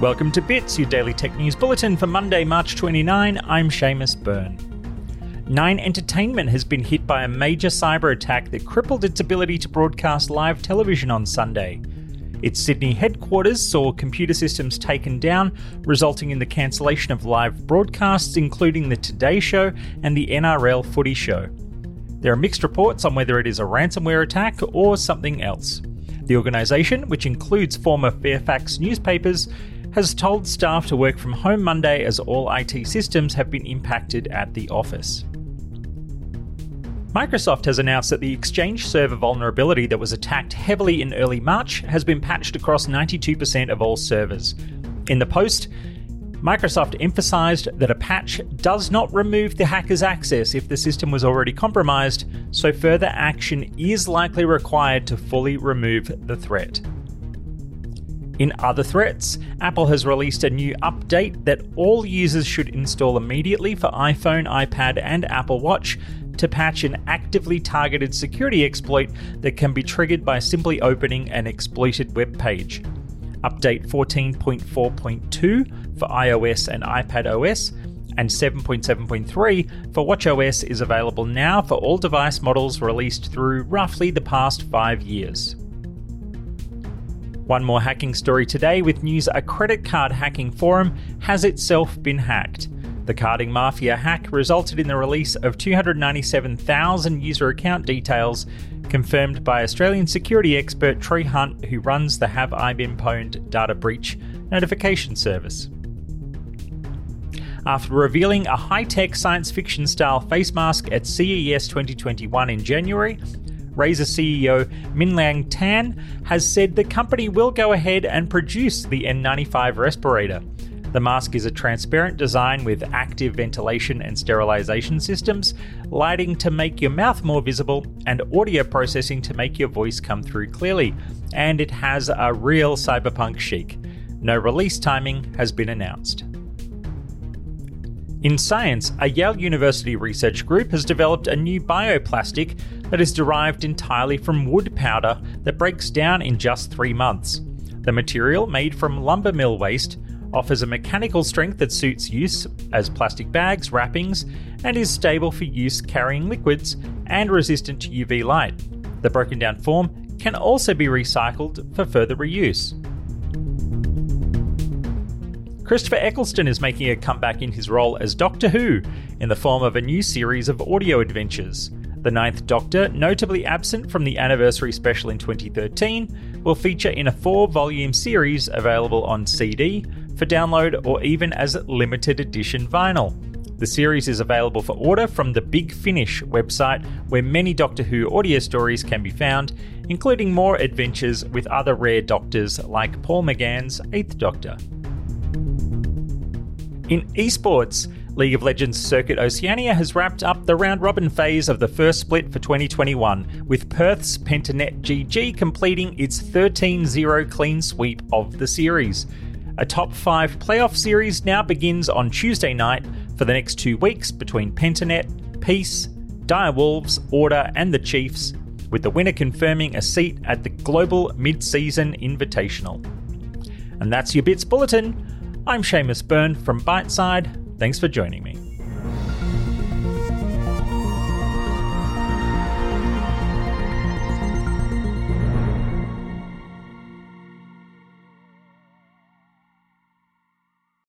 Welcome to Bits, your daily tech news bulletin for Monday, March 29. I'm Seamus Byrne. Nine Entertainment has been hit by a major cyber attack that crippled its ability to broadcast live television on Sunday. Its Sydney headquarters saw computer systems taken down, resulting in the cancellation of live broadcasts, including the Today Show and the NRL Footy Show. There are mixed reports on whether it is a ransomware attack or something else. The organisation, which includes former Fairfax newspapers, has told staff to work from home Monday as all IT systems have been impacted at the office. Microsoft has announced that the Exchange server vulnerability that was attacked heavily in early March has been patched across 92% of all servers. In the post, Microsoft emphasized that a patch does not remove the hacker's access if the system was already compromised, so further action is likely required to fully remove the threat. In other threats, Apple has released a new update that all users should install immediately for iPhone, iPad, and Apple Watch to patch an actively targeted security exploit that can be triggered by simply opening an exploited web page. Update 14.4.2 for iOS and iPad OS and 7.7.3 for WatchOS is available now for all device models released through roughly the past five years. One more hacking story today with news a credit card hacking forum has itself been hacked. The carding mafia hack resulted in the release of 297,000 user account details, confirmed by Australian security expert Troy Hunt, who runs the Have I Been Pwned data breach notification service. After revealing a high tech science fiction style face mask at CES 2021 in January, Razer CEO Minliang Tan has said the company will go ahead and produce the N95 respirator. The mask is a transparent design with active ventilation and sterilization systems, lighting to make your mouth more visible, and audio processing to make your voice come through clearly. And it has a real cyberpunk chic. No release timing has been announced. In science, a Yale University research group has developed a new bioplastic that is derived entirely from wood powder that breaks down in just three months. The material, made from lumber mill waste, offers a mechanical strength that suits use as plastic bags, wrappings, and is stable for use carrying liquids and resistant to UV light. The broken down form can also be recycled for further reuse. Christopher Eccleston is making a comeback in his role as Doctor Who in the form of a new series of audio adventures. The Ninth Doctor, notably absent from the anniversary special in 2013, will feature in a four volume series available on CD, for download, or even as limited edition vinyl. The series is available for order from the Big Finish website, where many Doctor Who audio stories can be found, including more adventures with other rare Doctors like Paul McGann's Eighth Doctor. In esports, League of Legends Circuit Oceania has wrapped up the round robin phase of the first split for 2021, with Perth's Pentanet GG completing its 13 0 clean sweep of the series. A top 5 playoff series now begins on Tuesday night for the next two weeks between Pentanet, Peace, Dire Wolves, Order, and the Chiefs, with the winner confirming a seat at the Global Mid Season Invitational. And that's your Bits Bulletin. I'm Seamus Byrne from Byteside. Thanks for joining me.